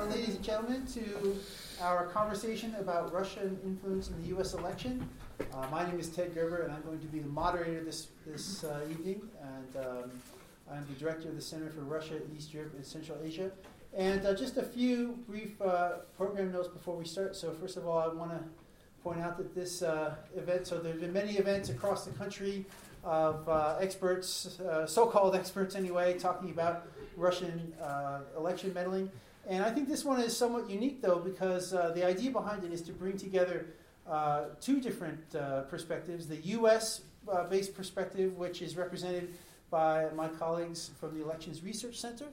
uh, ladies and gentlemen, to our conversation about Russian influence in the U.S. election. Uh, my name is Ted Gerber, and I'm going to be the moderator this, this uh, evening. And um, I'm the director of the Center for Russia, East Europe, and Central Asia. And uh, just a few brief uh, program notes before we start. So, first of all, I want to point out that this uh, event, so there have been many events across the country of experts, so called experts anyway, talking about Russian election meddling. And I think this one is somewhat unique, though, because uh, the idea behind it is to bring together uh, two different uh, perspectives the US uh, based perspective, which is represented by my colleagues from the Elections Research Center,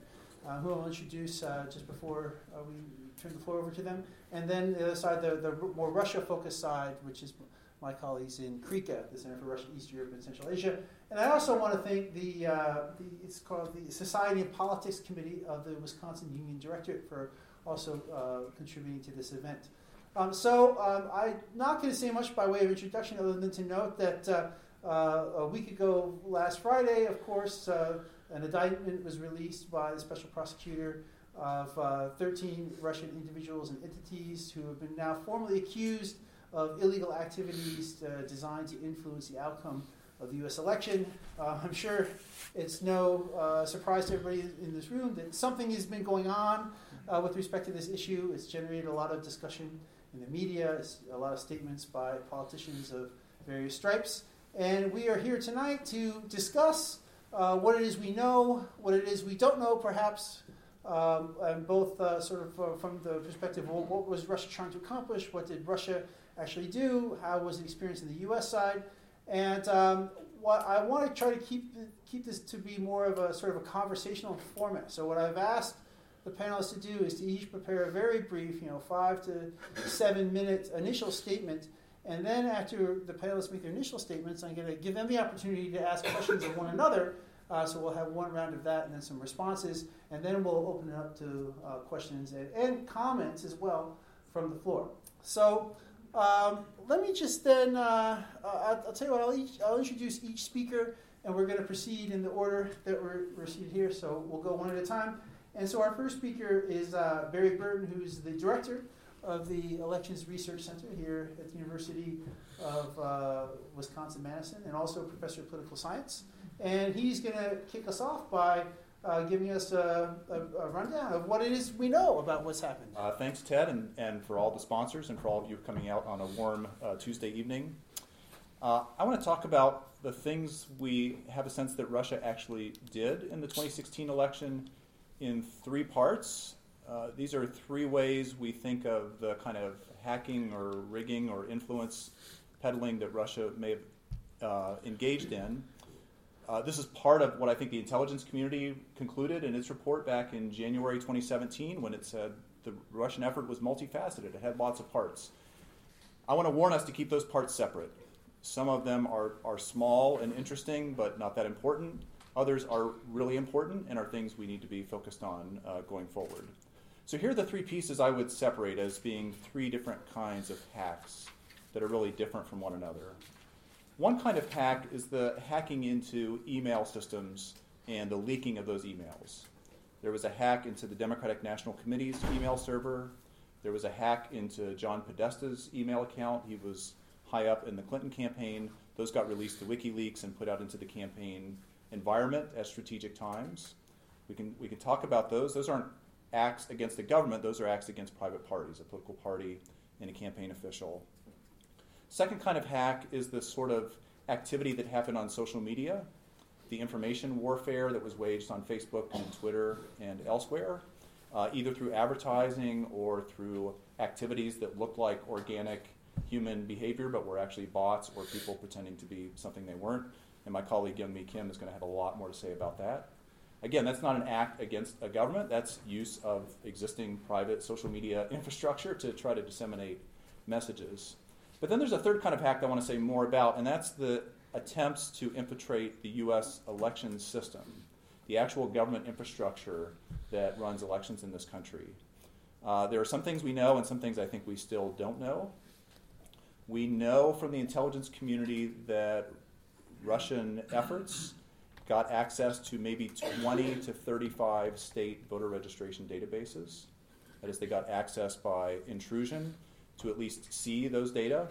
uh, who I'll introduce just before we turn the floor over to them. And then the other side, the, the more Russia focused side, which is my colleagues in CREECA, the Center for Russia, East Europe, and Central Asia. And I also want to thank the, uh, the, it's called the Society of Politics Committee of the Wisconsin Union Directorate for also uh, contributing to this event. Um, so um, I'm not going to say much by way of introduction other than to note that uh, uh a week ago, last Friday, of course, uh, an indictment was released by the special prosecutor of uh, 13 Russian individuals and entities who have been now formally accused of illegal activities uh, designed to influence the outcome of the U.S. election. Uh, I'm sure it's no uh, surprise to everybody in this room that something has been going on uh, with respect to this issue. It's generated a lot of discussion in the media, it's a lot of statements by politicians of various stripes. And we are here tonight to discuss uh, what it is we know, what it is we don't know, perhaps, um, and both uh, sort of uh, from the perspective of what was Russia trying to accomplish, what did Russia actually do, how was the experience in the U.S. side, and um, what I want to try to keep keep this to be more of a sort of a conversational format. So what I've asked the panelists to do is to each prepare a very brief, you know, five to seven minute initial statement. And then after the panelists make their initial statements, I'm going to give them the opportunity to ask questions of one another. Uh, so we'll have one round of that and then some responses. And then we'll open it up to uh, questions and, and comments as well from the floor. So um, let me just then, uh, I'll, I'll, tell you what, I'll, each, I'll, introduce each speaker and we're going to proceed in the order that we're, we're seated here. So we'll go one at a time. And so our first speaker is uh, Barry Burden, who's the director of the Elections Research Center here at the University of uh, Wisconsin Madison and also professor of political science. And he's going to kick us off by uh, giving us a, a, a, rundown of what it is we know about what's happened. Uh, thanks, Ted, and, and for all the sponsors and for all of you coming out on a warm uh, Tuesday evening. Uh, I want to talk about the things we have a sense that Russia actually did in the 2016 election in three parts. Uh, these are three ways we think of the kind of hacking or rigging or influence peddling that Russia may have uh, engaged in. Uh, this is part of what I think the intelligence community concluded in its report back in January 2017 when it said the Russian effort was multifaceted, it had lots of parts. I want to warn us to keep those parts separate. Some of them are, are small and interesting, but not that important. Others are really important and are things we need to be focused on uh, going forward. So, here are the three pieces I would separate as being three different kinds of hacks that are really different from one another. One kind of hack is the hacking into email systems and the leaking of those emails. There was a hack into the Democratic National Committee's email server. There was a hack into John Podesta's email account. He was high up in the Clinton campaign. Those got released to WikiLeaks and put out into the campaign environment at strategic times. We can, we can talk about those. Those aren't acts against the government, those are acts against private parties, a political party and a campaign official. Second kind of hack is this sort of activity that happened on social media, the information warfare that was waged on Facebook and Twitter and elsewhere, uh, either through advertising or through activities that looked like organic human behavior but were actually bots or people pretending to be something they weren't. And my colleague Young Mie Kim is going to have a lot more to say about that. Again, that's not an act against a government, that's use of existing private social media infrastructure to try to disseminate messages. But then there's a third kind of hack I want to say more about, and that's the attempts to infiltrate the U.S. election system, the actual government infrastructure that runs elections in this country. Uh, there are some things we know and some things I think we still don't know. We know from the intelligence community that Russian efforts got access to maybe 20 to 35 state voter registration databases. That is, they got access by intrusion to at least see those data.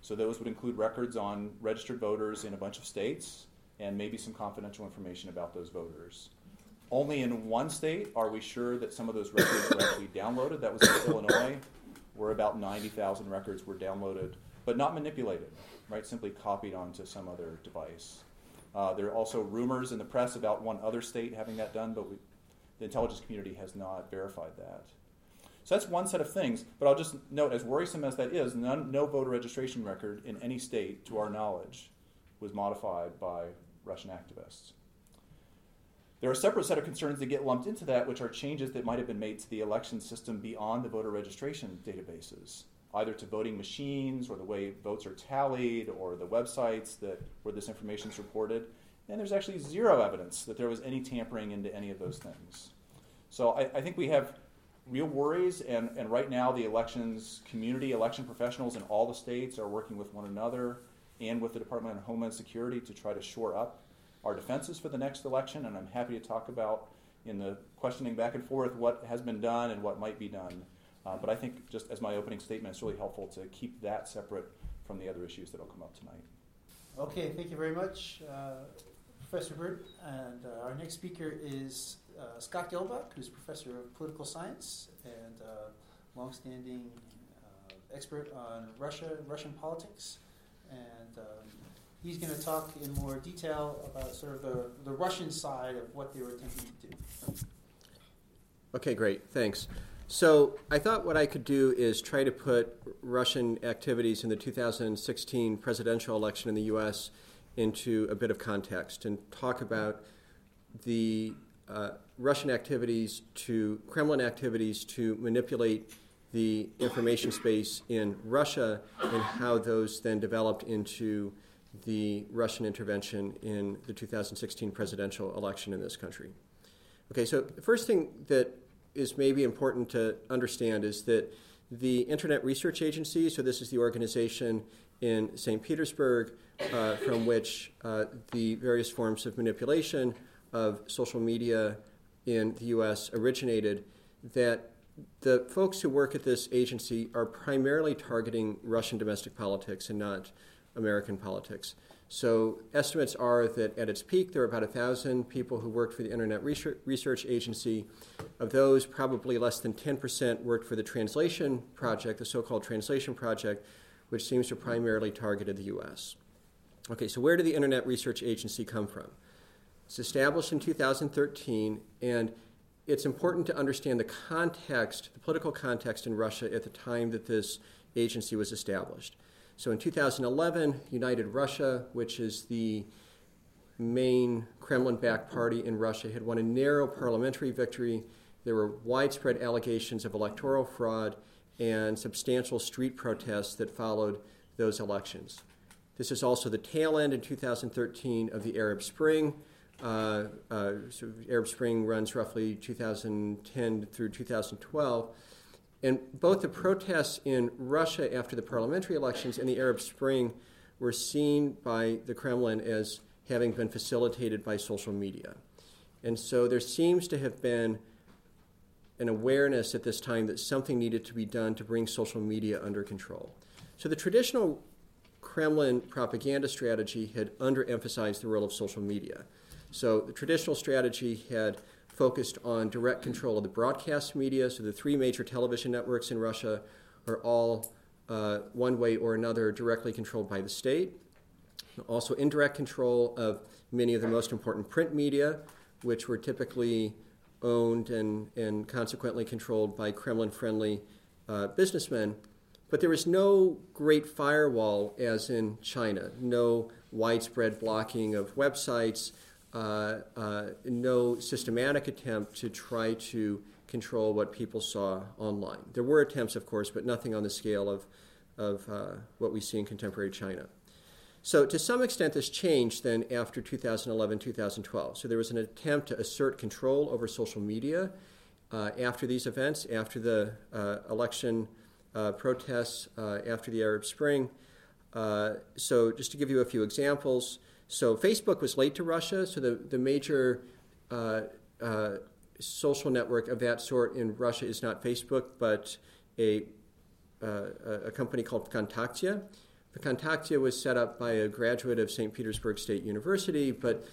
So those would include records on registered voters in a bunch of states and maybe some confidential information about those voters. Only in one state are we sure that some of those records were actually downloaded. That was in Illinois, where about 90,000 records were downloaded, but not manipulated, right? Simply copied onto some other device. Uh, there are also rumors in the press about one other state having that done, but we, the intelligence community has not verified that. So that's one set of things, but I'll just note, as worrisome as that is, none, no voter registration record in any state, to our knowledge, was modified by Russian activists. There are a separate set of concerns that get lumped into that, which are changes that might have been made to the election system beyond the voter registration databases, either to voting machines or the way votes are tallied or the websites that where this information is reported. And there's actually zero evidence that there was any tampering into any of those things. So I, I think we have real worries, and, and right now the elections community, election professionals in all the states are working with one another and with the Department of Homeland Security to try to shore up our defenses for the next election. And I'm happy to talk about in the questioning back and forth what has been done and what might be done. Uh, but I think, just as my opening statement, it's really helpful to keep that separate from the other issues that will come up tonight. Okay, thank you very much, uh, Professor Burt. And uh, our next speaker is uh, Scott Gehlbach, who's professor of political science and uh, longstanding uh, expert on Russia, Russian politics, and um, he's going to talk in more detail about sort of the, the Russian side of what they were attempting to do. Okay, great, thanks. So I thought what I could do is try to put Russian activities in the 2016 presidential election in the U.S. into a bit of context and talk about the uh, Russian activities to Kremlin activities to manipulate the information space in Russia and how those then developed into the Russian intervention in the 2016 presidential election in this country. Okay, so the first thing that is maybe important to understand is that the Internet Research Agency, so this is the organization in St. Petersburg uh, from which uh, the various forms of manipulation of social media in the US originated, that the folks who work at this agency are primarily targeting Russian domestic politics and not American politics. So estimates are that at its peak, there were about 1,000 people who worked for the Internet Research Agency. Of those, probably less than 10% worked for the Translation Project, the so called Translation Project, which seems to primarily targeted the US. Okay, so where did the Internet Research Agency come from? It's established in 2013, and it's important to understand the context, the political context in Russia at the time that this agency was established. So in 2011, United Russia, which is the main Kremlin backed party in Russia, had won a narrow parliamentary victory. There were widespread allegations of electoral fraud and substantial street protests that followed those elections. This is also the tail end in 2013 of the Arab Spring. Uh, uh, so Arab Spring runs roughly 2010 through 2012. And both the protests in Russia after the parliamentary elections and the Arab Spring were seen by the Kremlin as having been facilitated by social media. And so there seems to have been an awareness at this time that something needed to be done to bring social media under control. So the traditional Kremlin propaganda strategy had underemphasized the role of social media. So the traditional strategy had focused on direct control of the broadcast media. So the three major television networks in Russia are all, uh, one way or another, directly controlled by the state. Also, indirect control of many of the most important print media, which were typically owned and, and consequently controlled by Kremlin friendly uh, businessmen. But there was no great firewall as in China, no widespread blocking of websites, uh, uh, no systematic attempt to try to control what people saw online. There were attempts, of course, but nothing on the scale of, of uh, what we see in contemporary China. So, to some extent, this changed then after 2011 2012. So, there was an attempt to assert control over social media uh, after these events, after the uh, election uh, protests, uh, after the Arab Spring. Uh, so, just to give you a few examples, so Facebook was late to Russia, so the, the major uh, social network of that sort in Russia is not Facebook, but a, a company called Vkontakte. Vkontakte was set up by a graduate of St. Petersburg State University, but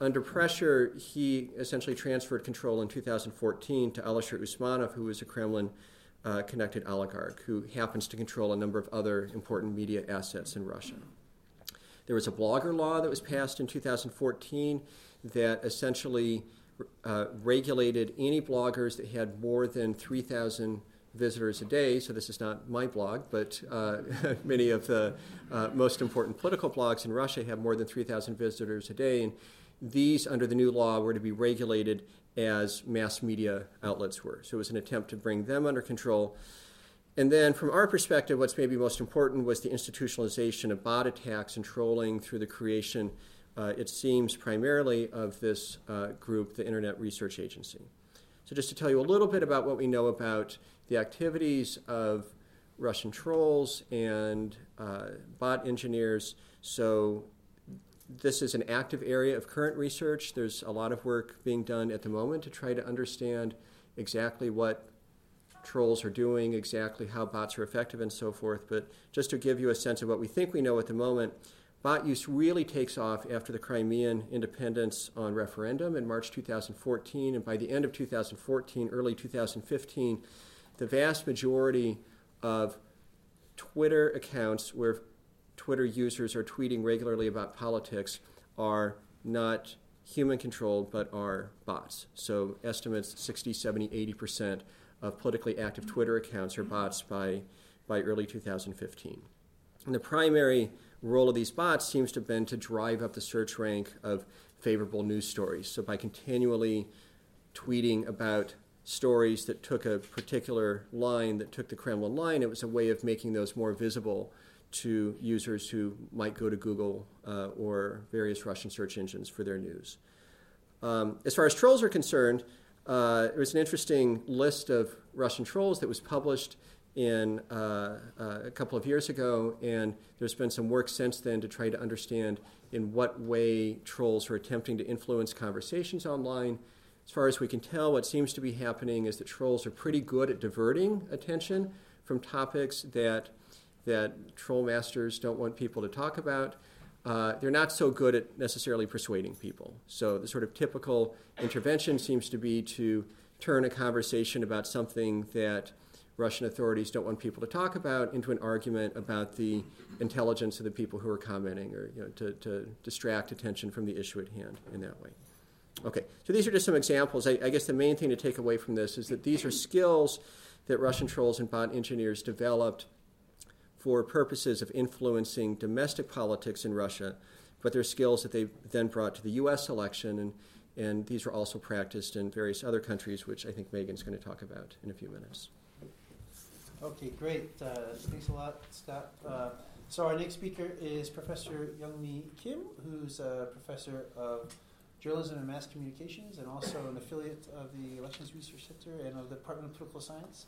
under pressure, he essentially transferred control in 2014 to Alisher Usmanov, who was a Kremlin uh, connected oligarch who happens to control a number of other important media assets in Russia. There was a blogger law that was passed in 2014 that essentially uh, regulated any bloggers that had more than 3,000 visitors a day. So this is not my blog, but uh, many of the uh, most important political blogs in Russia have more than 3,000 visitors a day. And these, under the new law, were to be regulated as mass media outlets were. So it was an attempt to bring them under control. And then, from our perspective, what's maybe most important was the institutionalization of bot attacks and trolling through the creation, uh, it seems, primarily of this uh, group, the Internet Research Agency. So, just to tell you a little bit about what we know about the activities of Russian trolls and uh, bot engineers. So, this is an active area of current research. There's a lot of work being done at the moment to try to understand exactly what trolls are doing, exactly how bots are effective, and so forth. But just to give you a sense of what we think we know at the moment, bot use really takes off after the Crimean independence on referendum in March 2014. And by the end of 2014, early 2015, the vast majority of Twitter accounts where Twitter users are tweeting regularly about politics are not human controlled but are bots. So estimates 60, 70, 80% of politically active Twitter accounts are bots by, by early 2015. And the primary role of these bots seems to have been to drive up the search rank of favorable news stories. So by continually tweeting about stories that took a particular line that took the Kremlin line, it was a way of making those more visible to users who might go to Google uh, or various Russian search engines for their news. Um, as far as trolls are concerned, uh, there was an interesting list of Russian trolls that was published in uh, uh, a couple of years ago, and there's been some work since then to try to understand in what way trolls are attempting to influence conversations online. As far as we can tell, what seems to be happening is that trolls are pretty good at diverting attention from topics that that troll masters don't want people to talk about. Uh, they're not so good at necessarily persuading people. So the sort of typical intervention seems to be to turn a conversation about something that Russian authorities don't want people to talk about into an argument about the intelligence of the people who are commenting or you know, to, to distract attention from the issue at hand in that way. Okay, so these are just some examples. I, I guess the main thing to take away from this is that these are skills that Russian trolls and bot engineers developed for purposes of influencing domestic politics in Russia, but they're skills that they then brought to the U.S. election, and, and these were also practiced in various other countries, which I think Megan's going to talk about in a few minutes. Okay, great. Uh, thanks a lot, Scott. Uh, so our next speaker is Professor Young Mie Kim, who's a professor of journalism and mass communications, and also an affiliate of the Elections Research Center and of the Department of Political Science.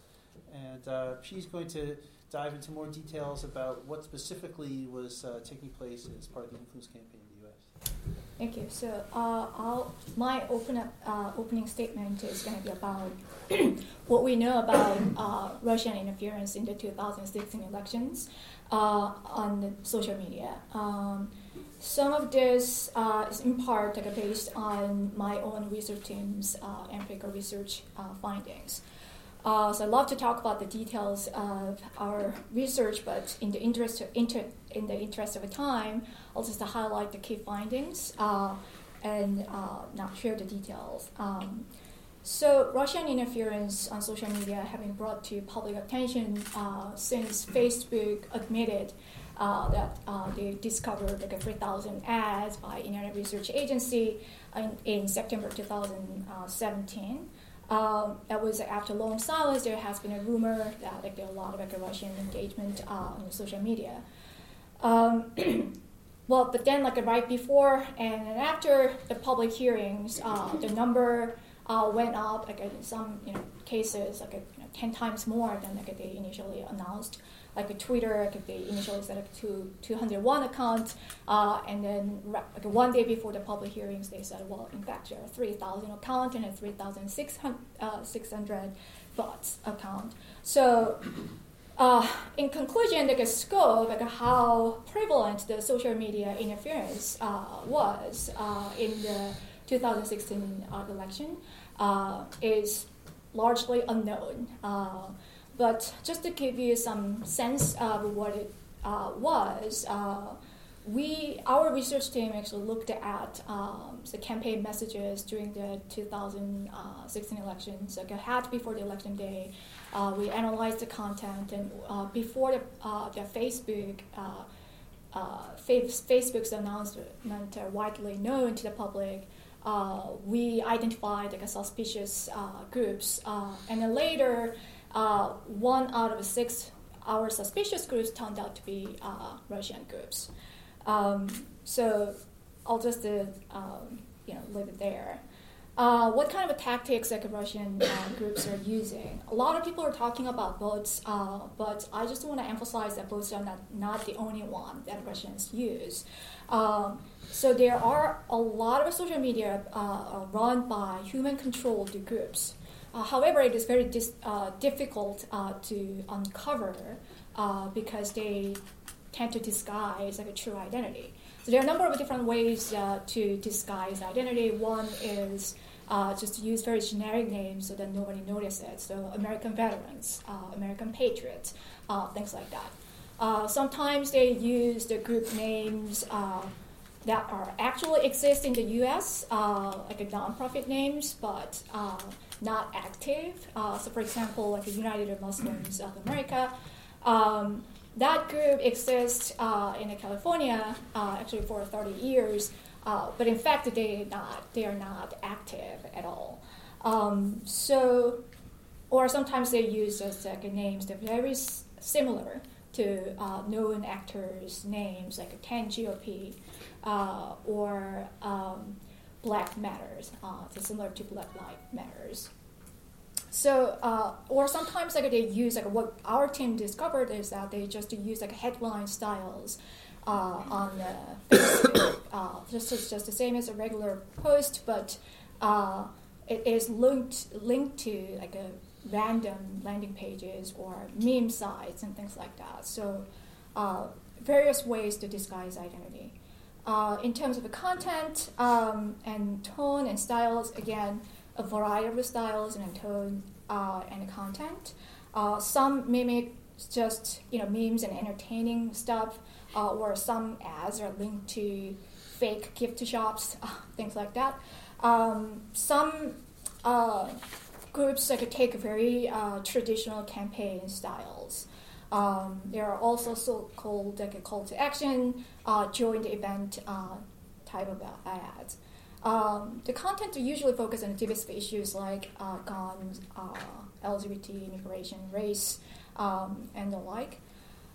And uh, she's going to dive into more details about what specifically was uh, taking place as part of the influence campaign in the U.S. Thank you. So, uh, my open up, uh, opening statement is going to be about what we know about uh, Russian interference in the 2016 elections uh, on social media. Um, some of this uh, is in part like, based on my own research team's empirical research findings. Uh, so I'd love to talk about the details of our research, but in the interest of, inter, in the interest of time, I'll just highlight the key findings uh, and uh, not share the details. Um, so Russian interference on social media have been brought to public attention uh, since Facebook admitted uh, that uh, they discovered like 3,000 ads by Internet Research Agency in, in September 2017. Um, that was after long silence. There has been a rumor that like, there are a lot of Russian engagement uh, on social media. Um, well, but then like right before and after the public hearings, uh, the number uh, went up like in some you know cases like you know, ten times more than like they initially announced like a Twitter, like they initially set up to 201 accounts, uh, and then like one day before the public hearings, they said, well, in fact, there are 3,000 accounts and a 3,600 uh, bots account. So, uh, in conclusion, like a scope, like how prevalent the social media interference uh, was uh, in the 2016 uh, election is largely unknown. But just to give you some sense of what it uh, was, uh, we our research team actually looked at um, the campaign messages during the 2016 elections, like ahead before the election day. Uh, we analyzed the content, and uh, before the, uh, the Facebook. Uh, Facebook's announcement widely known to the public, we identified like suspicious groups, and then later uh, one out of six our suspicious groups turned out to be uh, Russian groups. Um, so I'll just uh, um, you know leave it there. Uh, what kind of tactics like Russian uh, groups are using? A lot of people are talking about bots, uh, but I just want to emphasize that bots are not, not the only one that Russians use. Um, so there are a lot of social media uh, run by human-controlled groups. Uh, however, it is very dis- uh, difficult uh, to uncover uh, because they tend to disguise like a true identity. So there are a number of different ways uh, to disguise identity. One is uh, just to use very generic names so that nobody notices. So American veterans, American patriots, things like that. sometimes they use the group names that are actually exist in the U.S., like a nonprofit names, but not active. Uh, so, for example, like the United Muslims of America, um, that group exists uh, in California uh, actually for 30 years, uh, but in fact they not they are not active at all. Um, so, or sometimes they use just like names that are very similar to uh, known actors' names, like 10 GOP uh, or um, Black Matters, uh, so similar to Black Lives Matters. So, uh, or sometimes like they use like what our team discovered is that they just use like headline styles uh, on the Facebook, uh, just just the same as a regular post, but uh, it is linked linked to like a random landing pages or meme sites and things like that. So, uh, various ways to disguise identity. Uh, in terms of the content um, and tone and styles, again, a variety of styles and tone uh, and content. Uh, some mimic just you know memes and entertaining stuff, uh, or some ads are linked to fake gift shops, things like that. Um, some uh, groups like take very traditional campaign styles. Um, there are also so-called like a call to action, uh, join the event uh, type of ads. Um, the content usually focus on divisive issues like uh, guns, uh, LGBT, immigration, race, um, and the like.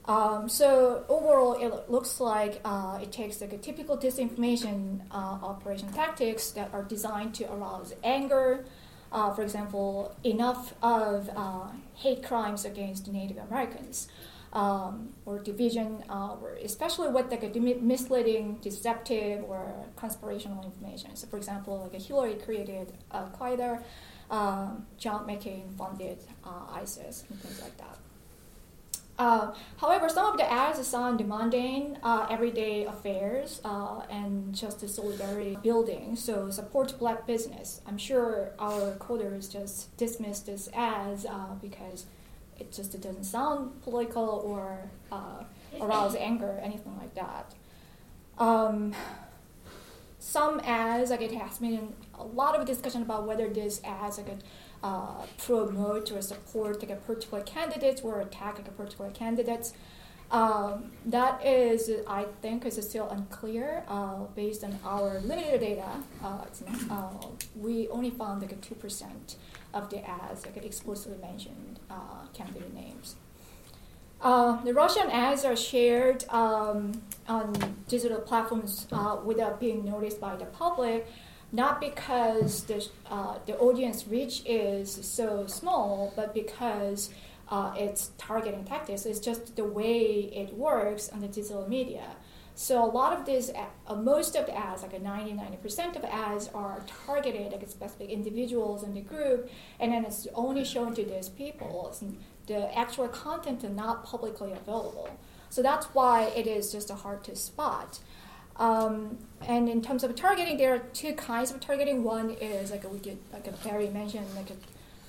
Um, so overall, it looks like uh, it takes like a typical disinformation uh, operation tactics that are designed to arouse anger, uh, for example, enough of uh, hate crimes against Native Americans, um, or division, uh, or especially with like misleading, deceptive, or conspirational information. So, for example, like a Hillary created Al Qaeda, um, John McCain funded uh, ISIS, and things like that. Uh, however, some of the ads sound demanding uh, everyday affairs uh, and just a solidarity building. So support black business. I'm sure our coders just dismiss this as uh, because it just it doesn't sound political or uh, arouse anger, or anything like that. Um, some ads, like it has been a lot of discussion about whether these ads like uh, promote or support like a particular candidate or attack like a particular candidate. Um, that is, I think, is still unclear uh, based on our limited data. Uh, uh, we only found like a two percent of the ads that explicitly mentioned uh, candidate names. Uh, the Russian ads are shared um, on digital platforms uh, without being noticed by the public, not because the, uh, the audience reach is so small, but because uh, its targeting tactics. It's just the way it works on the digital media. So a lot of these, uh, most of the ads, like a 90, 90% of ads are targeted at specific individuals in the group, and then it's only shown to those people. the actual content is not publicly available. So that's why it is just hard to spot. Um, and in terms of targeting, there are two kinds of targeting. One is like we get, like Barry mentioned, like a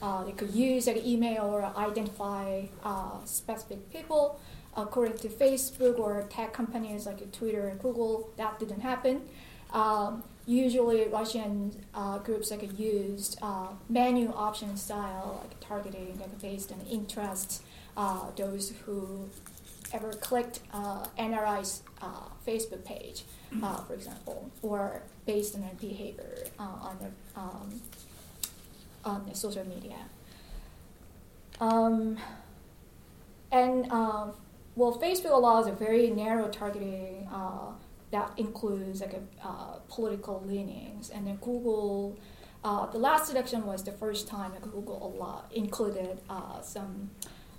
uh, they could use like email or identify uh, specific people. According to Facebook or tech companies like Twitter and Google, that didn't happen. Um, usually, Russian uh, groups like used uh, menu option style like targeting like based on interests. Uh, those who ever clicked uh, NRI's Facebook page, for example, or based on their behavior on their um, on the social media. Um, and um, well, Facebook allows a very narrow targeting uh, that includes like a, uh, political leanings, and then Google. Uh, the last election was the first time that Google allowed, included uh, some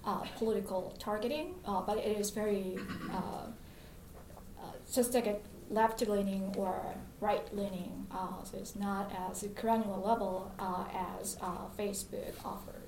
uh, political targeting, uh, but it is very just like a left leaning or right leaning, so it's not as granular level as Facebook offers.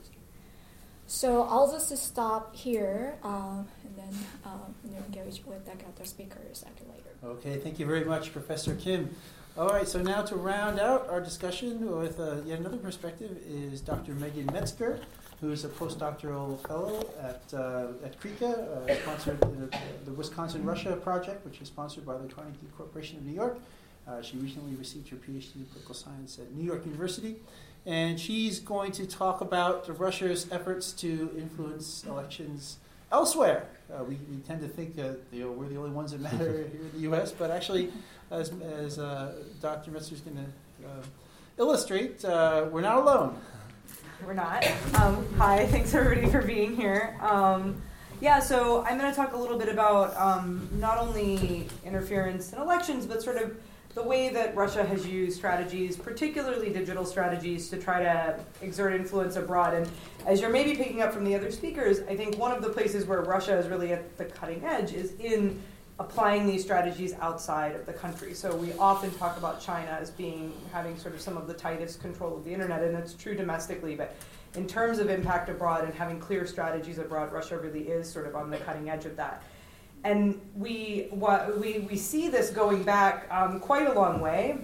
So I'll just stop here um, and then um, engage with the other speakers after later. Okay, thank you very much, Professor Kim. All right, so now to round out our discussion with uh, yet another perspective is Dr. Megan Metzger, who is a postdoctoral fellow at, uh, at CREECA, uh, sponsored the, the Wisconsin Russia project, which is sponsored by the Carnegie Corporation of New York. Uh, she recently received her PhD in political science at New York University. And she's going to talk about Russia's efforts to influence elections elsewhere. Uh, we, we, tend to think that you know, we're the only ones that matter here in the U.S., but actually, as, as uh, Dr. Metzger is going to uh, illustrate, uh, we're not alone. We're not. Um, hi, thanks everybody for being here. Um, yeah, so I'm going to talk a little bit about um, not only interference in elections, but sort of the way that Russia has used strategies, particularly digital strategies, to try to exert influence abroad. And as you're maybe picking up from the other speakers, I think one of the places where Russia is really at the cutting edge is in applying these strategies outside of the country. So we often talk about China as being having sort of some of the tightest control of the internet, and that's true domestically, but in terms of impact abroad and having clear strategies abroad, Russia really is sort of on the cutting edge of that and we, what, we, we see this going back um, quite a long way.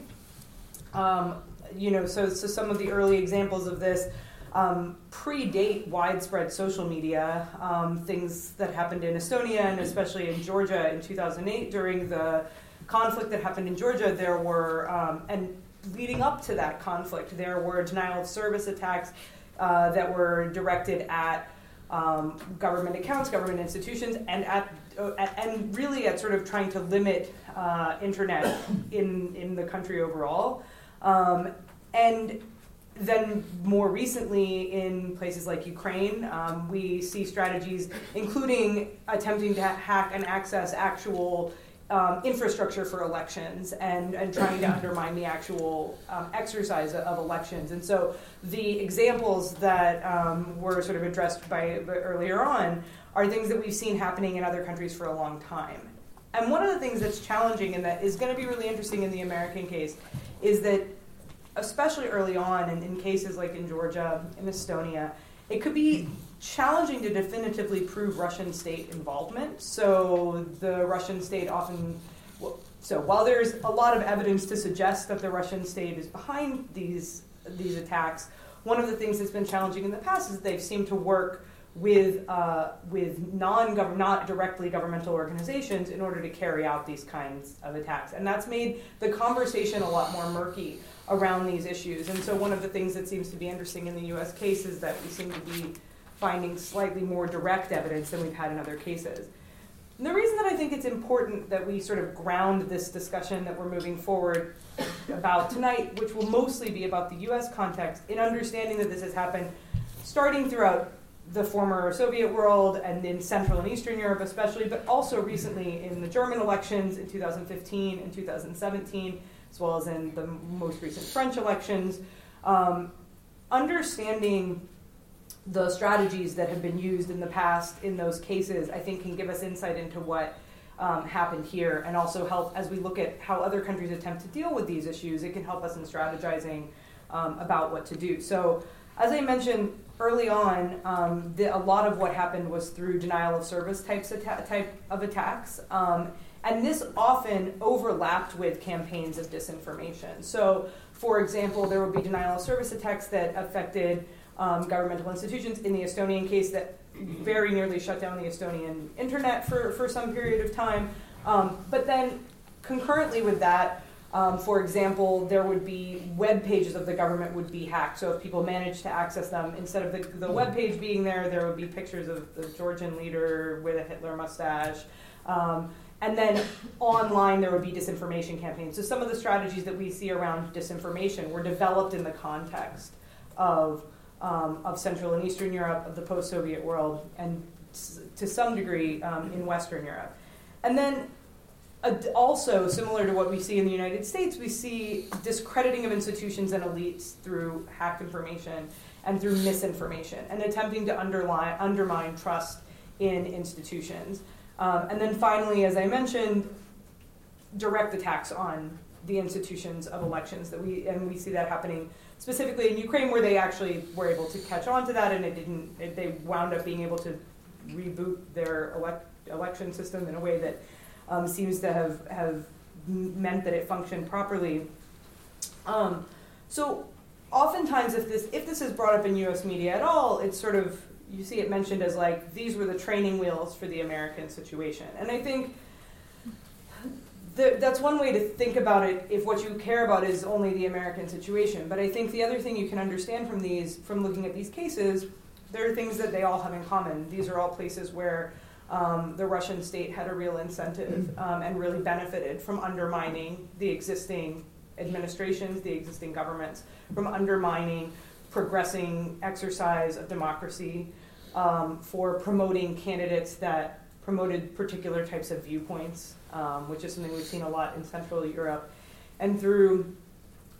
Um, you know, so, so some of the early examples of this um, predate widespread social media, um, things that happened in Estonia and especially in Georgia in 2008 during the conflict that happened in Georgia. There were, um, and leading up to that conflict, there were denial of service attacks uh, that were directed at um, government accounts, government institutions, and at, at, and really at sort of trying to limit uh, internet in in the country overall. Um, and then more recently in places like Ukraine, um, we see strategies including attempting to hack and access actual um, infrastructure for elections and, and trying to undermine the actual um, exercise of elections. And so the examples that um, were sort of addressed by earlier on are things that we've seen happening in other countries for a long time. And one of the things that's challenging and that is going to be really interesting in the American case is that, especially early on, and in cases like in Georgia, in Estonia, it could be challenging to definitively prove Russian state involvement. So the Russian state often, so while there's a lot of evidence to suggest that the Russian state is behind these these attacks, one of the things that's been challenging in the past is that they've seemed to work with uh, with non-government, not directly governmental organizations in order to carry out these kinds of attacks, and that's made the conversation a lot more murky around these issues. And so one of the things that seems to be interesting in the U.S. case is that we seem to be finding slightly more direct evidence than we've had in other cases. And the reason that I think it's important that we sort of ground this discussion that we're moving forward about tonight, which will mostly be about the US context, in understanding that this has happened starting throughout the former Soviet world and in Central and Eastern Europe, especially, but also recently in the German elections in 2015 and 2017, as well as in the most recent French elections. Um, understanding the strategies that have been used in the past in those cases, I think, can give us insight into what um, happened here and also help as we look at how other countries attempt to deal with these issues. It can help us in strategizing um, about what to do. So, as I mentioned early on, um, the, a lot of what happened was through denial of service types atta- type of attacks. Um, and this often overlapped with campaigns of disinformation. So, for example, there would be denial of service attacks that affected um, governmental institutions. In the Estonian case, that very nearly shut down the Estonian internet for, for some period of time. Um, but then, concurrently with that, um, for example, there would be web pages of the government would be hacked. So if people managed to access them, instead of the, the web page being there, there would be pictures of the Georgian leader with a Hitler mustache. Um, and then online, there would be disinformation campaigns. So some of the strategies that we see around disinformation were developed in the context of, um, of Central and Eastern Europe, of the post Soviet world, and to some degree um, in Western Europe. And then also, similar to what we see in the United States, we see discrediting of institutions and elites through hacked information and through misinformation and attempting to underline, undermine trust in institutions. Um, and then finally, as I mentioned, direct attacks on the institutions of elections that we and we see that happening specifically in Ukraine, where they actually were able to catch on to that, and it didn't. It, they wound up being able to reboot their elect, election system in a way that um, seems to have, have meant that it functioned properly. Um, so oftentimes if this if this is brought up in US media at all, it's sort of you see it mentioned as like these were the training wheels for the American situation. And I think the, that's one way to think about it if what you care about is only the American situation. But I think the other thing you can understand from these, from looking at these cases, there are things that they all have in common. These are all places where um, the Russian state had a real incentive um, and really benefited from undermining the existing administrations, the existing governments, from undermining progressing exercise of democracy, um, for promoting candidates that promoted particular types of viewpoints, um, which is something we've seen a lot in Central Europe, and through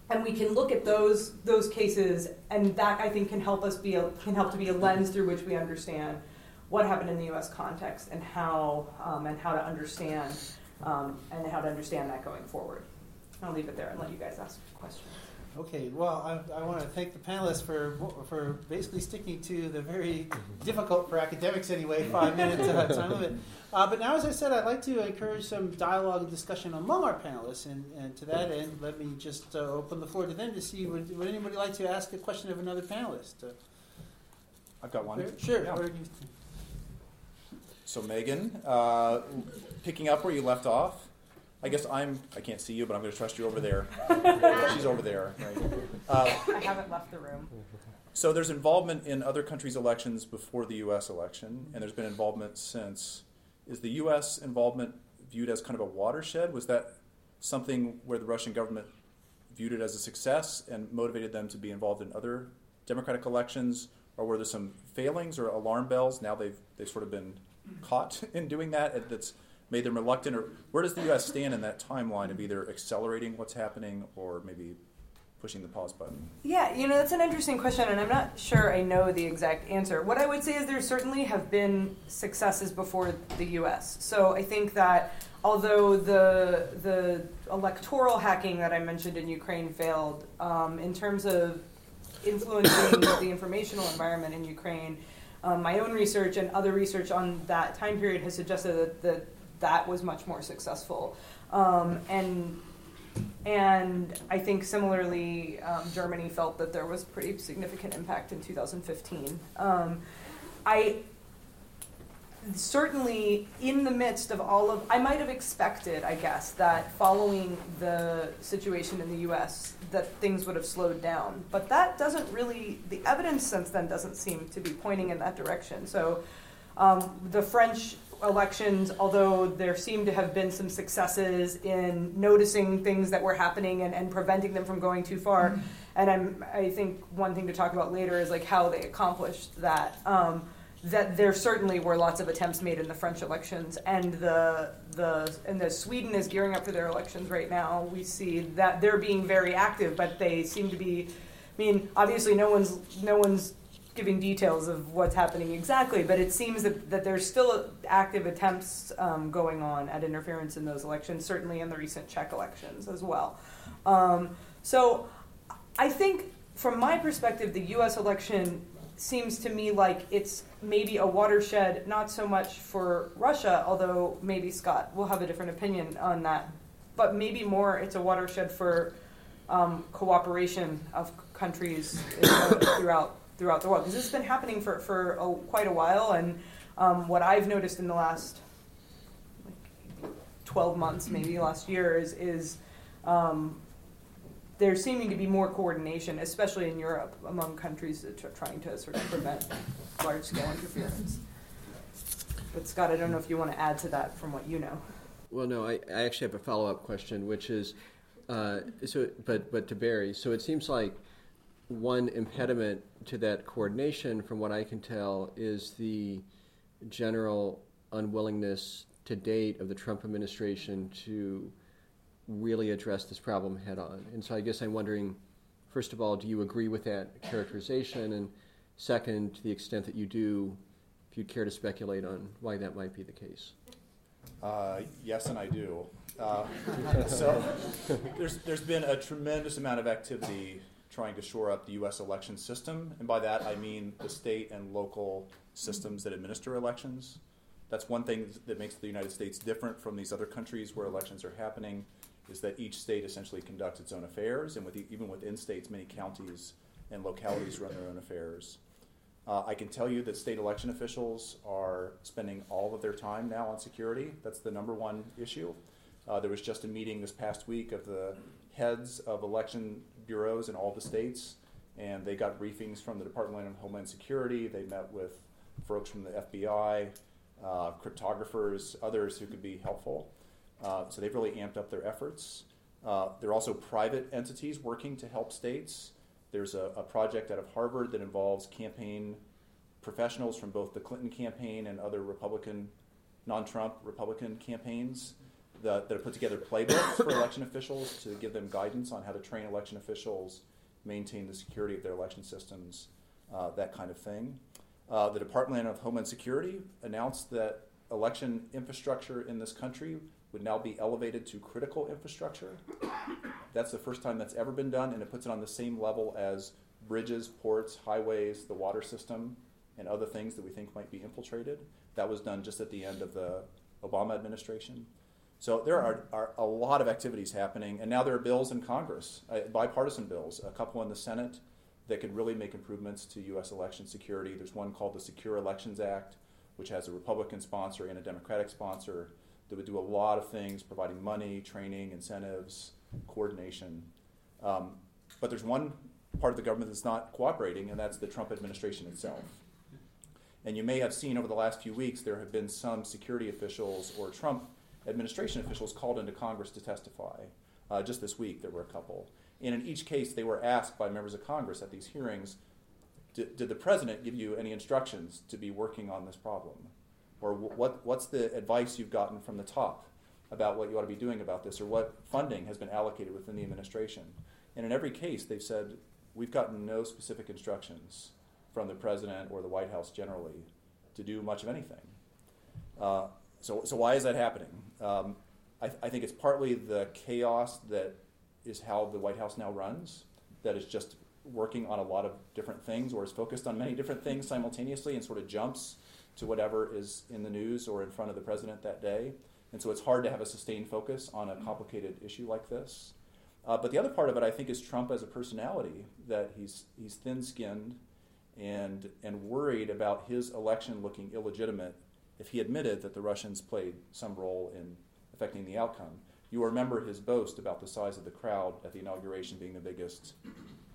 and we can look at those those cases, and that I think can help us be a, can help to be a lens through which we understand what happened in the U.S. context and how um, and how to understand um, and how to understand that going forward. I'll leave it there and let you guys ask questions. Okay, well, I, I want to thank the panelists for for basically sticking to the very difficult for academics anyway five minutes uh, time limit. Uh, but now, as I said, I'd like to encourage some dialogue and discussion among our panelists, and, and to that end, let me just uh, open the floor to them to see would, would anybody like to ask a question of another panelist? Uh, I've got one. Sure. Yeah. So Megan, uh, picking up where you left off, I guess I'm, I can't see you, but I'm going to trust you over there. She's over there. Right? Uh, I haven't left the room. So there's involvement in other countries' elections before the U.S. election, and there's been involvement since. Is the U.S. involvement viewed as kind of a watershed? Was that something where the Russian government viewed it as a success and motivated them to be involved in other democratic elections, or were there some failings or alarm bells? Now they've they've sort of been caught in doing that that's made them reluctant? Or where does the U.S. stand in that timeline of either accelerating what's happening or maybe pushing the pause button? Yeah, you know, that's an interesting question, and I'm not sure I know the exact answer. What I would say is there certainly have been successes before the U.S. So I think that although the the electoral hacking that I mentioned in Ukraine failed, um, in terms of influencing the informational environment in Ukraine, um, my own research and other research on that time period has suggested that that, that was much more successful. Um, and and I think similarly, um, Germany felt that there was pretty significant impact in 2015. Um, I certainly in the midst of all of i might have expected i guess that following the situation in the us that things would have slowed down but that doesn't really the evidence since then doesn't seem to be pointing in that direction so um, the french elections, although there seem to have been some successes in noticing things that were happening and, and preventing them from going too far. And I'm, I think one thing to talk about later is like how they accomplished that. Um, that there certainly were lots of attempts made in the French elections, and the the and the Sweden is gearing up for their elections right now. We see that they're being very active, but they seem to be. I mean, obviously, no one's no one's giving details of what's happening exactly, but it seems that, that there's still active attempts um, going on at interference in those elections, certainly in the recent Czech elections as well. Um, so I think, from my perspective, the US election seems to me like it's maybe a watershed, not so much for Russia, although maybe Scott will have a different opinion on that, but maybe more it's a watershed for um, cooperation of countries throughout throughout the world because this has been happening for, for a, quite a while. And um, what I've noticed in the last like, 12 months, maybe last year, is, is um, there's seeming to be more coordination, especially in Europe, among countries that are trying to sort of prevent large scale interference. But Scott, I don't know if you want to add to that from what you know. Well, no, I, I actually have a follow up question, which is, uh, so, but but to Barry. So it seems like one impediment to that coordination, from what I can tell, is the general unwillingness to date of the Trump administration to really address this problem head on. And so I guess I'm wondering, first of all, do you agree with that characterization? And second, to the extent that you do, if you'd care to speculate on why that might be the case. Uh, yes, and I do. Uh, so there's, there's been a tremendous amount of activity trying to shore up the U.S. election system. And by that, I mean the state and local systems that administer elections. That's one thing that makes the United States different from these other countries where elections are happening, is that each state essentially conducts its own affairs, and with even within states, many counties and localities run their own affairs. Uh, I can tell you that state election officials are spending all of their time now on security. That's the number one issue. Uh, there was just a meeting this past week of the heads of election bureaus in all the states, and they got briefings from the Department of Homeland Security. They met with folks from the FBI, uh, cryptographers, others who could be helpful. Uh, so they've really amped up their efforts. Uh, there are also private entities working to help states. There's a, a project out of Harvard that involves campaign professionals from both the Clinton campaign and other Republican, non Trump Republican campaigns that, that have put together playbooks for election officials to give them guidance on how to train election officials, maintain the security of their election systems, uh, that kind of thing. Uh, the Department of Homeland Security announced that election infrastructure in this country would now be elevated to critical infrastructure. That's the first time that's ever been done, and it puts it on the same level as bridges, ports, highways, the water system, and other things that we think might be infiltrated. That was done just at the end of the Obama administration. So there are, are, a lot of activities happening, and now there are bills in Congress, uh, bipartisan bills, a couple in the Senate that could really make improvements to U.S. election security. There's one called the Secure Elections Act, which has a Republican sponsor and a Democratic sponsor that would do a lot of things, providing money, training, incentives, coordination. Um, but there's one part of the government that's not cooperating, and that's the Trump administration itself. And you may have seen over the last few weeks there have been some security officials or Trump administration officials called into Congress to testify. Uh, just this week, there were a couple. And in each case, they were asked by members of Congress at these hearings did, did the president give you any instructions to be working on this problem? Or what, what's the advice you've gotten from the top about what you ought to be doing about this? Or what funding has been allocated within the administration? And in every case, they've said, we've gotten no specific instructions from the president or the White House generally to do much of anything. Uh, so, so why is that happening? Um, I, th- I, think it's partly the chaos that is how the White House now runs, that is just working on a lot of different things or is focused on many different things simultaneously and sort of jumps to whatever is in the news or in front of the president that day. And so it's hard to have a sustained focus on a complicated issue like this. Uh, but the other part of it, I think, is Trump as a personality, that he's, he's thin skinned and, and worried about his election looking illegitimate if he admitted that the Russians played some role in affecting the outcome. You remember his boast about the size of the crowd at the inauguration being the biggest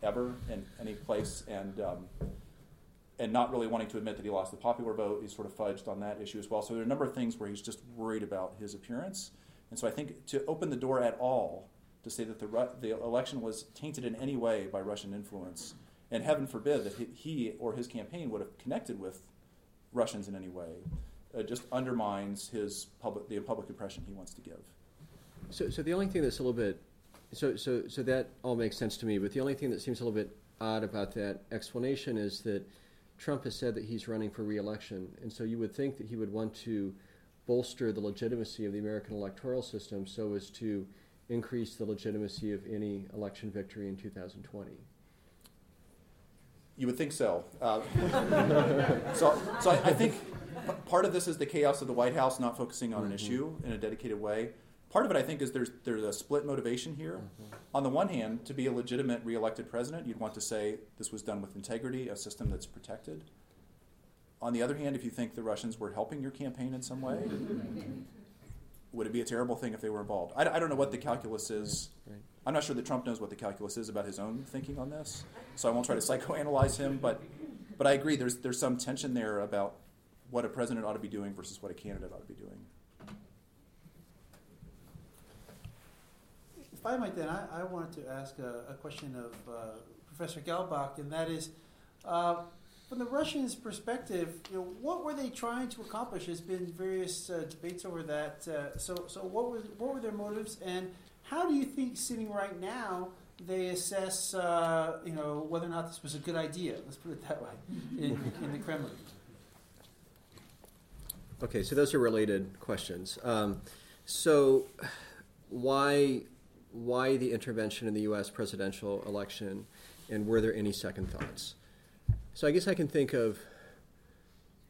ever in any place, and um, and not really wanting to admit that he lost the popular vote. He's sort of fudged on that issue as well. So there are a number of things where he's just worried about his appearance. And so I think to open the door at all to say that the, the election was tainted in any way by Russian influence, and heaven forbid that he or his campaign would have connected with Russians in any way, uh, just undermines his public, the public impression he wants to give. So, so the only thing that's a little bit, so, so, so that all makes sense to me, but the only thing that seems a little bit odd about that explanation is that Trump has said that he's running for reelection, and so you would think that he would want to bolster the legitimacy of the American electoral system so as to increase the legitimacy of any election victory in 2020. You would think so. Uh, so, so I, I, think part of this is the chaos of the White House not focusing on mm-hmm. an issue in a dedicated way. Part of it, I think, is there's there's a split motivation here. Mm-hmm. On the one hand, to be a legitimate reelected president, you'd want to say this was done with integrity, a system that's protected. On the other hand, if you think the Russians were helping your campaign in some way, would it be a terrible thing if they were involved? I, I don't know what the calculus is. Right. I'm not sure that Trump knows what the calculus is about his own thinking on this, so I won't try to psychoanalyze him. But, but I agree. There's there's some tension there about what a president ought to be doing versus what a candidate ought to be doing. If I might, then I, I wanted to ask a, a question of uh, Professor Gehlbach, and that is. Uh, from the Russians' perspective, you know, what were they trying to accomplish? There's been various uh, debates over that. Uh, so, so what were what were their motives, and how do you think, sitting right now, they assess, uh, you know, whether or not this was a good idea? Let's put it that way, in, in the Kremlin. Okay, so those are related questions. Um, so, why why the intervention in the U.S. presidential election, and were there any second thoughts? So, I guess I can think of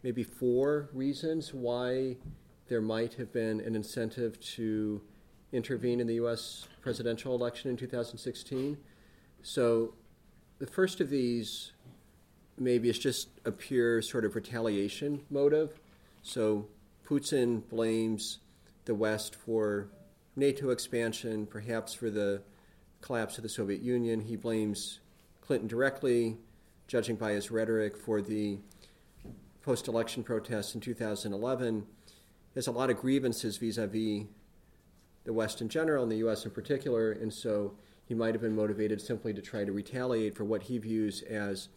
maybe four reasons why there might have been an incentive to intervene in the U.S. presidential election in 2016. So, the first of these maybe is just a pure sort of retaliation motive. So, Putin blames the West for NATO expansion, perhaps for the collapse of the Soviet Union. He blames Clinton directly, judging by his rhetoric, for the post election protests in 2011. He has a lot of grievances vis a vis the West in general and the U.S. in particular, and so he might have been motivated simply to try to retaliate for what he views as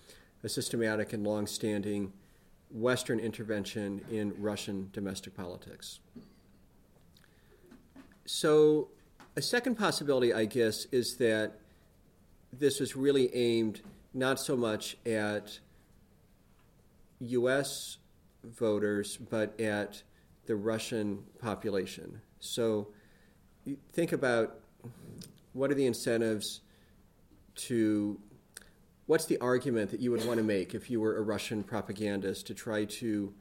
a systematic and long-standing Western intervention in Russian domestic politics. So, a second possibility, I guess, is that this was really aimed not so much at U.S. voters, but at the Russian population. So, think about what are the incentives to what's the argument that you would want to make if you were a Russian propagandist to try to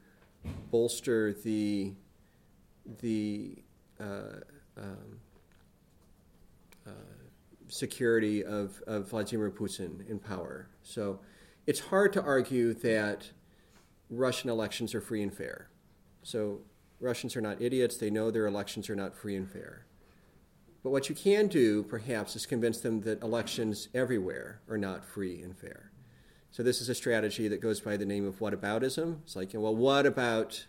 bolster the the uh, um, uh, security of, of Vladimir Putin in power. So it's hard to argue that Russian elections are free and fair. So Russians are not idiots, they know their elections are not free and fair. But what you can do, perhaps, is convince them that elections everywhere are not free and fair. So this is a strategy that goes by the name of whataboutism. It's like, well, what about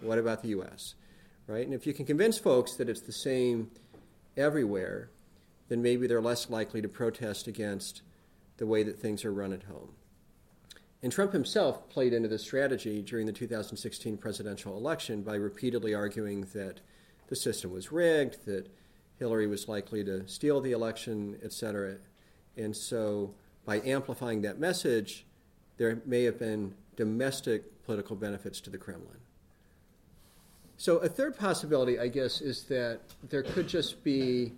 what about the U.S. Right? And if you can convince folks that it's the same everywhere, then maybe they're less likely to protest against the way that things are run at home. And Trump himself played into this strategy during the 2016 presidential election by repeatedly arguing that the system was rigged, that Hillary was likely to steal the election, et cetera. And so, by amplifying that message, there may have been domestic political benefits to the Kremlin. So, a third possibility, I guess, is that there could just be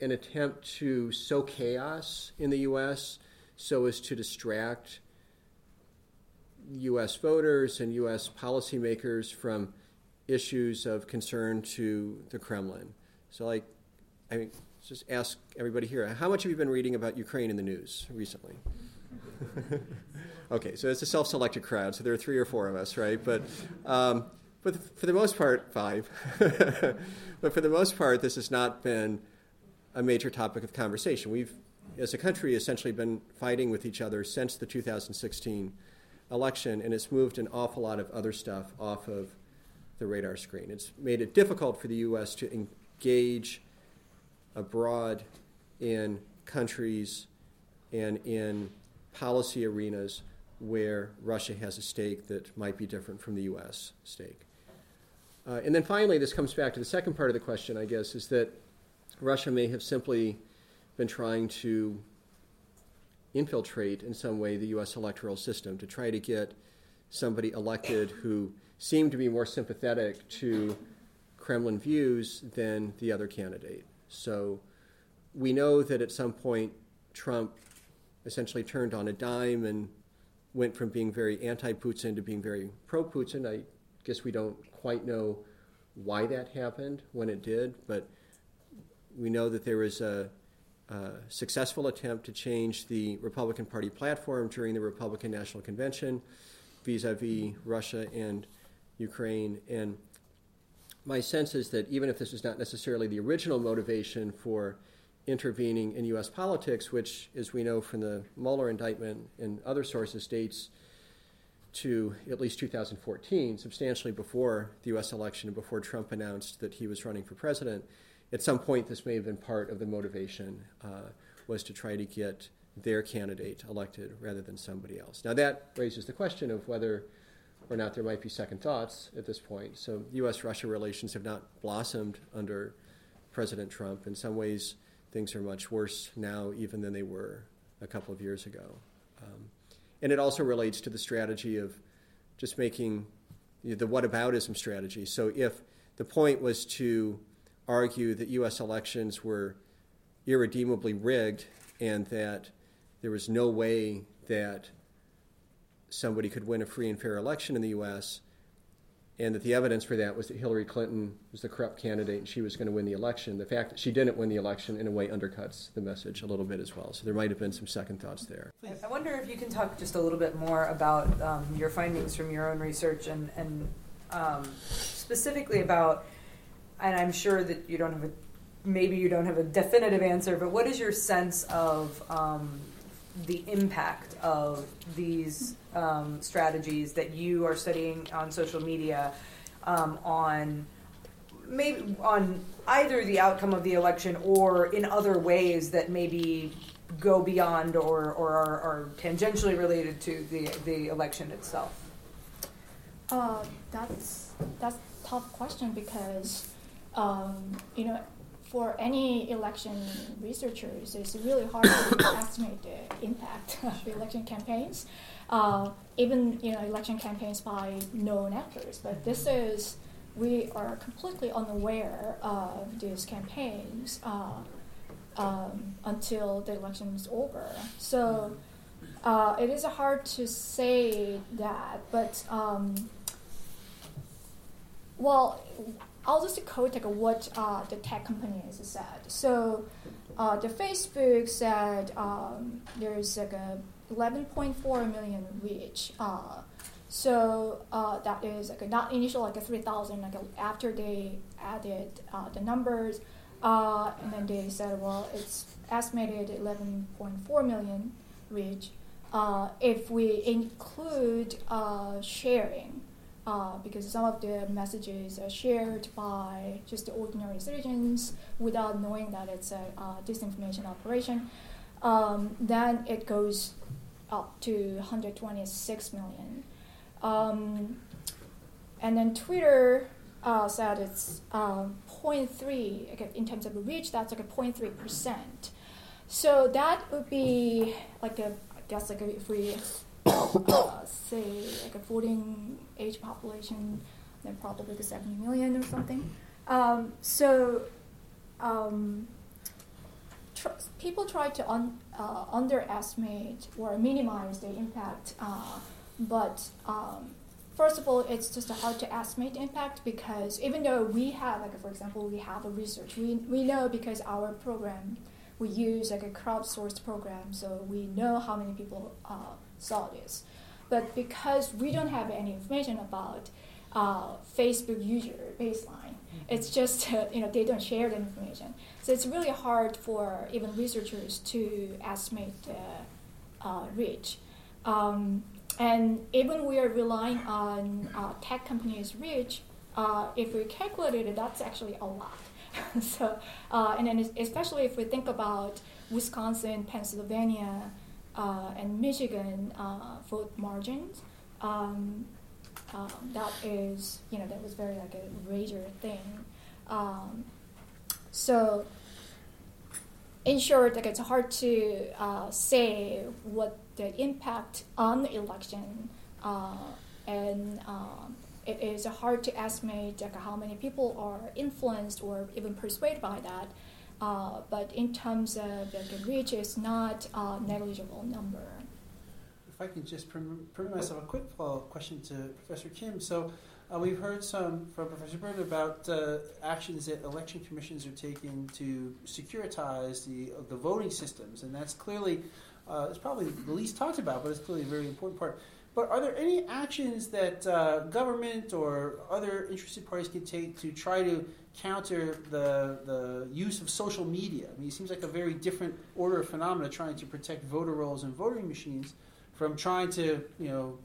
an attempt to sow chaos in the U.S. so as to distract U.S. voters and U.S. policymakers from issues of concern to the Kremlin. So, like, I mean, just ask everybody here how much have you been reading about Ukraine in the news recently? okay, so it's a self selected crowd, so there are three or four of us, right? But, um, but for the most part, five. but for the most part, this has not been a major topic of conversation. We've, as a country, essentially been fighting with each other since the 2016 election, and it's moved an awful lot of other stuff off of the radar screen. It's made it difficult for the U.S. to engage abroad in countries and in policy arenas where Russia has a stake that might be different from the U.S. stake. Uh, and then finally, this comes back to the second part of the question, I guess, is that Russia may have simply been trying to infiltrate in some way the U.S. electoral system to try to get somebody elected who seemed to be more sympathetic to Kremlin views than the other candidate. So we know that at some point Trump essentially turned on a dime and went from being very anti Putin to being very pro Putin. I guess we don't quite know why that happened when it did, but we know that there was a, a successful attempt to change the Republican Party platform during the Republican National Convention vis a vis Russia and Ukraine. And my sense is that even if this is not necessarily the original motivation for intervening in U.S. politics, which, as we know from the Mueller indictment and other sources, dates to at least 2014, substantially before the U.S. election and before Trump announced that he was running for president. At some point, this may have been part of the motivation uh, was to try to get their candidate elected rather than somebody else. Now that raises the question of whether or not there might be second thoughts at this point. So U.S.-Russia relations have not blossomed under President Trump. In some ways, things are much worse now even than they were a couple of years ago. And it also relates to the strategy of just making you know, the whataboutism strategy. So if the point was to argue that U.S. elections were irredeemably rigged and that there was no way that somebody could win a free and fair election in the U.S., and that the evidence for that was that Hillary Clinton was the corrupt candidate and she was going to win the election. The fact that she didn't win the election, in a way, undercuts the message a little bit as well. So there might have been some second thoughts there. I wonder if you can talk just a little bit more about um, your findings from your own research and, and um, specifically about, and I'm sure that you don't have a, maybe you don't have a definitive answer, but what is your sense of um, the impact of these um, strategies that you are studying on social media um, on maybe on either the outcome of the election or in other ways that maybe go beyond or, or are, are tangentially related to the, the election itself? Uh, that's that's tough question because um, you know for any election researchers, it's really hard to estimate the impact of election campaigns, uh, even you know election campaigns by known actors. But this is we are completely unaware of these campaigns uh, um, until the election is over. So uh, it is hard to say that, but um, well I'll just quote like what uh, the tech companies said. So uh, the Facebook said um, there's like a 11.4 million reach. Uh, so uh, that is like not initial like a 3,000 like after they added uh, the numbers, uh, and then they said well it's estimated 11.4 million reach. if we include sharing, uh, because some of the messages are shared by just ordinary citizens without knowing that it's a uh, disinformation operation, um, then it goes up to 126 million. Um, and then Twitter uh, said it's um, 0.3 okay, in terms of reach. That's like a 0.3 percent. So that would be like a I guess like a, if we uh, say like a voting age population, then probably the 70 million or something. Um, so um, tr- people try to un- uh, underestimate or minimize the impact, uh, but um, first of all, it's just hard to estimate impact because even though we have, like for example, we have a research, we, we know because our program, we use like a crowdsourced program, so we know how many people uh, saw this. But because we don't have any information about uh, Facebook user baseline, mm-hmm. it's just uh, you know they don't share the information. So it's really hard for even researchers to estimate the uh, reach. Um, and even we are relying on uh, tech companies' reach, uh, if we calculate it, that's actually a lot. so, uh, and then especially if we think about Wisconsin, Pennsylvania, uh, and Michigan uh, vote margins, um, um, that is, you know, that was very like a major thing. Um, so, in short, like it's hard to uh, say what the impact on the election, uh, and um, it is hard to estimate like how many people are influenced or even persuaded by that. Uh, but in terms of the reach, it's not a negligible number. If I can just permit myself a quick question to Professor Kim. So uh, we've heard some from Professor Burden about uh, actions that election commissions are taking to securitize the the voting systems, and that's clearly uh, it's probably the least talked about, but it's clearly a very important part. But are there any actions that uh, government or other interested parties can take to try to counter the, the use of social media? I mean, it seems like a very different order of phenomena trying to protect voter rolls and voting machines from trying to, you know,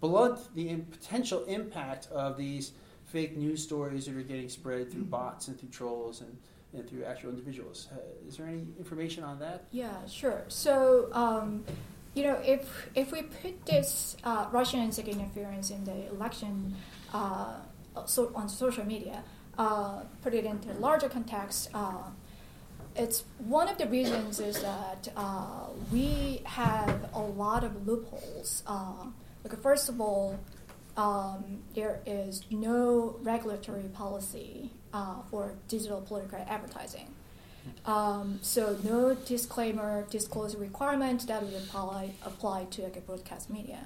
blunt the in potential impact of these fake news stories that are getting spread through bots and through trolls and, and through actual individuals. Uh, is there any information on that? Yeah, sure. So, um, you know, if if we put this uh, Russian interference in the election uh, so on social media, uh, put it into larger context, uh, it's one of the reasons is that uh, we have a lot of loopholes. Uh, like first of all, um, there is no regulatory policy for digital political advertising. Um, so no disclaimer, disclosure requirement that would apply apply to like a broadcast media.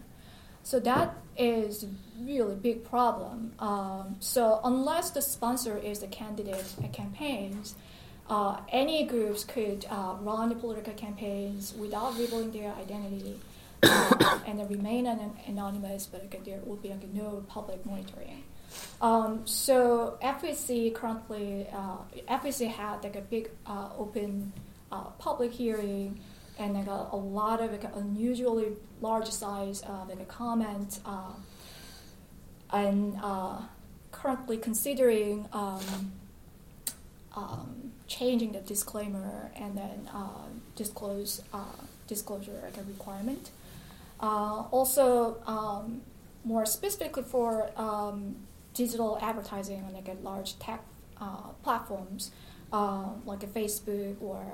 So that is really big problem. Um, so unless the sponsor is the candidate campaigns, uh, any groups could uh, run the political campaigns without revealing their identity uh, and remain an- anonymous, but there would be like, no public monitoring. Um, so FEC currently, uh, FEC had like a big uh, open uh, public hearing and like a, a lot of like, unusually large size uh, like a comment uh, and uh, currently considering um, um, changing the disclaimer and then uh, disclose uh, disclosure like a requirement. Uh, also, um, more specifically for um, digital advertising on like large tech platforms like Facebook or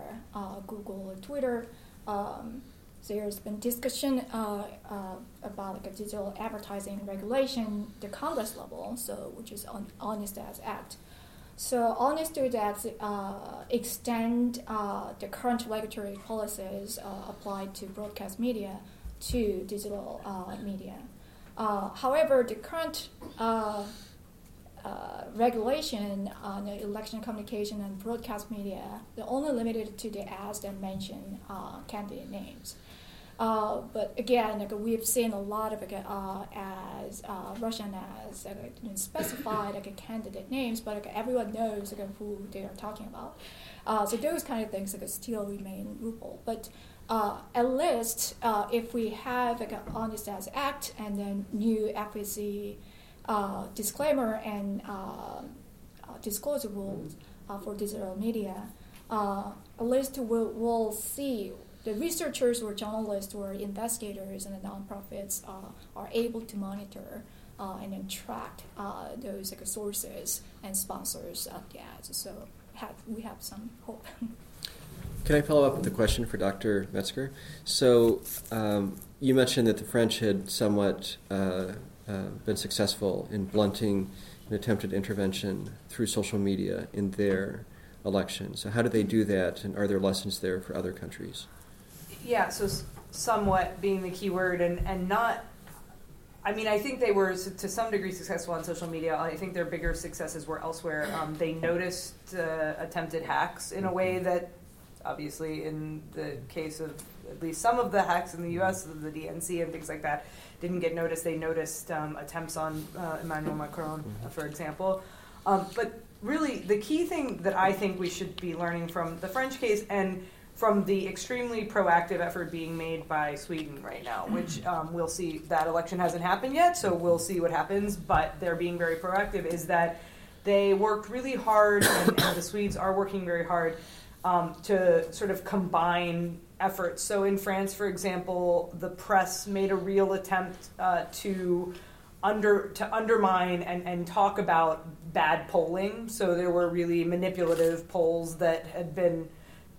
Google or Twitter. Um, there's been discussion uh, uh, about like a digital advertising regulation, at the Congress level, so which is on Honest Ads Act. So Honest Ads uh, extend the current regulatory policies applied to broadcast media to digital media. however, the current uh, regulation on election communication and broadcast media, they're only limited to the ads that mention uh, candidate names. Uh, but again, like we've seen a lot of uh, as uh, Russian ads like, specified like candidate names, but like, everyone knows like, who they are talking about. Uh, so those kind of things like, still remain loophole. But uh, at least uh, if we have like an Honest Ads Act and then new FEC uh, disclaimer and uh, uh, disclosure rules for digital media, at least we'll, we'll see the researchers or journalists or investigators and the nonprofits are able to monitor uh, and then track uh, those like, sources and sponsors of the ads. So have, we have some hope. Can I follow up with a question for Dr. Metzger? So um, you mentioned that the French had somewhat uh, uh, been successful in blunting an attempted intervention through social media in their election. So, how do they do that, and are there lessons there for other countries? Yeah, so somewhat being the key word, and, and not. I mean, I think they were to some degree successful on social media. I think their bigger successes were elsewhere. Um, they noticed uh, attempted hacks in a way that, obviously, in the case of at least some of the hacks in the U.S., of the DNC and things like that, didn't get noticed. They noticed um, attempts on uh, Emmanuel Macron, mm-hmm. for example. Um, but really, the key thing that I think we should be learning from the French case, and from the extremely proactive effort being made by Sweden right now, which um, we'll see. That election hasn't happened yet, so we'll see what happens. But they're being very proactive. Is that they worked really hard, and, and the Swedes are working very hard um, to sort of combine efforts. So in France, for example, the press made a real attempt uh, to under to undermine and, and talk about bad polling. So there were really manipulative polls that had been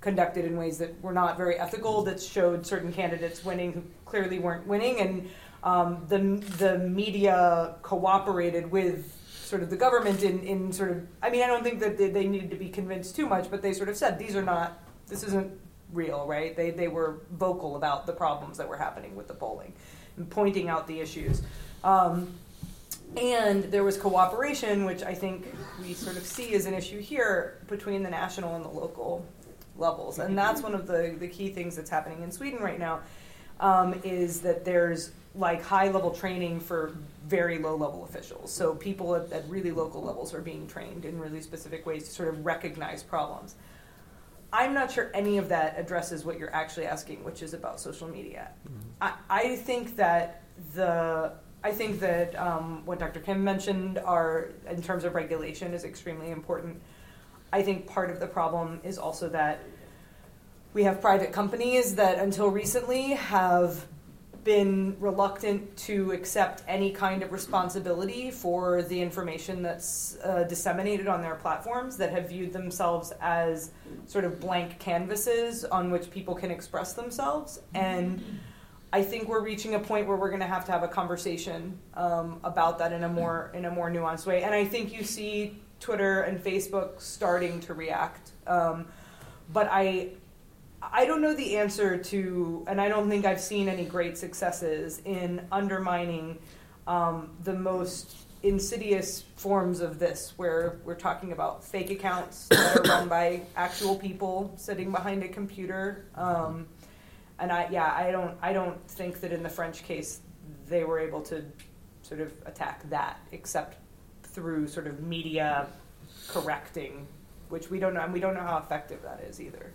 conducted in ways that were not very ethical, that showed certain candidates winning who clearly weren't winning, and um, the the media cooperated with sort of the government in, in sort of I mean I don't think that they, they needed to be convinced too much, but they sort of said these are not this isn't real, right? They they were vocal about the problems that were happening with the polling and pointing out the issues. Um, and there was cooperation, which I think we sort of see as an issue here between the national and the local levels. And that's one of the, the key things that's happening in Sweden right now um, is that there's like high level training for very low level officials. So people at, at really local levels are being trained in really specific ways to sort of recognize problems. I'm not sure any of that addresses what you're actually asking, which is about social media. I, I think that the I think that um, what Dr. Kim mentioned are in terms of regulation is extremely important. I think part of the problem is also that we have private companies that until recently have been reluctant to accept any kind of responsibility for the information that's uh, disseminated on their platforms that have viewed themselves as sort of blank canvases on which people can express themselves and I think we're reaching a point where we're going to have to have a conversation um, about that in a more in a more nuanced way. And I think you see Twitter and Facebook starting to react. Um, but I I don't know the answer to, and I don't think I've seen any great successes in undermining um, the most insidious forms of this, where we're talking about fake accounts that are run by actual people sitting behind a computer. Um, and I, yeah, I don't, I don't think that in the French case they were able to sort of attack that, except through sort of media correcting, which we don't know, and we don't know how effective that is either.